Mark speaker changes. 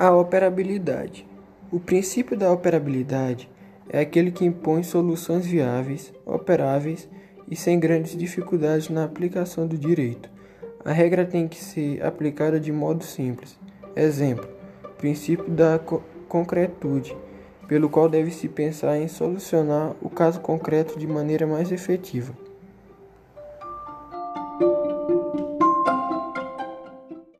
Speaker 1: A operabilidade. O princípio da operabilidade é aquele que impõe soluções viáveis, operáveis e sem grandes dificuldades na aplicação do direito. A regra tem que ser aplicada de modo simples. Exemplo: princípio da co concretude, pelo qual deve-se pensar em solucionar o caso concreto de maneira mais efetiva.